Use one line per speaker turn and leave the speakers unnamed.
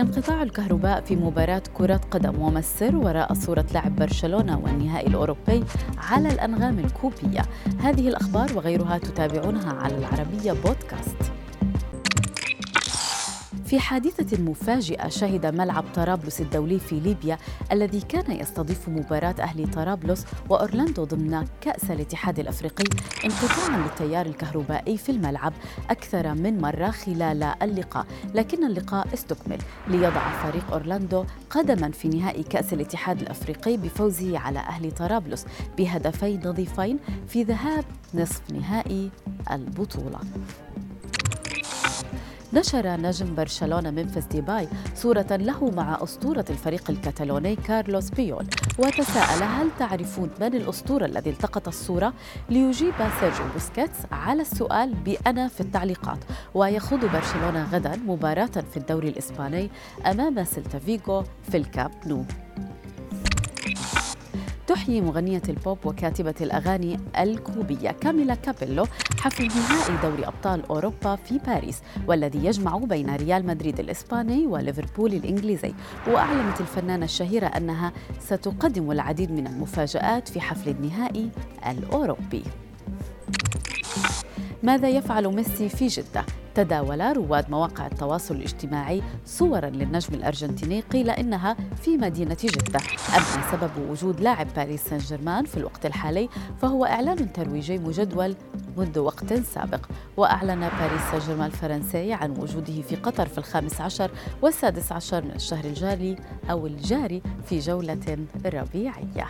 انقطاع الكهرباء في مباراة كرة قدم وما السر وراء صورة لعب برشلونة والنهائي الأوروبي على الأنغام الكوبية. هذه الأخبار وغيرها تتابعونها على العربية بودكاست. في حادثة مفاجئة شهد ملعب طرابلس الدولي في ليبيا الذي كان يستضيف مباراة أهلي طرابلس وأورلاندو ضمن كأس الاتحاد الأفريقي انقطاعا للتيار الكهربائي في الملعب أكثر من مرة خلال اللقاء لكن اللقاء استكمل. ليضع فريق أورلاندو قدما في نهائي كأس الاتحاد الأفريقي بفوزه على أهلي طرابلس بهدفين نظيفين في ذهاب نصف نهائي البطولة. نشر نجم برشلونة ممفيس ديباي صورة له مع أسطورة الفريق الكتالوني كارلوس بيول. وتساءل هل تعرفون من الأسطورة الذي التقط الصورة؟ ليجيب سيرجيو بوسكيتس على السؤال بأنا في التعليقات. ويخوض برشلونة غدا مباراة في الدوري الإسباني أمام سيلتا فيغو في الكامب نو. تحيي مغنية البوب وكاتبة الأغاني الكوبية كاميلا كابيلو حفل نهائي دوري أبطال أوروبا في باريس والذي يجمع بين ريال مدريد الإسباني وليفربول الإنجليزي وأعلنت الفنانة الشهيرة أنها ستقدم العديد من المفاجآت في حفل النهائي الأوروبي ماذا يفعل ميسي في جدة؟ تداول رواد مواقع التواصل الاجتماعي صورا للنجم الأرجنتيني قيل إنها في مدينة جدة، أما سبب وجود لاعب باريس سان جيرمان في الوقت الحالي فهو إعلان ترويجي مجدول منذ وقت سابق، وأعلن باريس سان جيرمان الفرنسي عن وجوده في قطر في الخامس عشر والسادس عشر من الشهر الجاري أو الجاري في جولة ربيعية.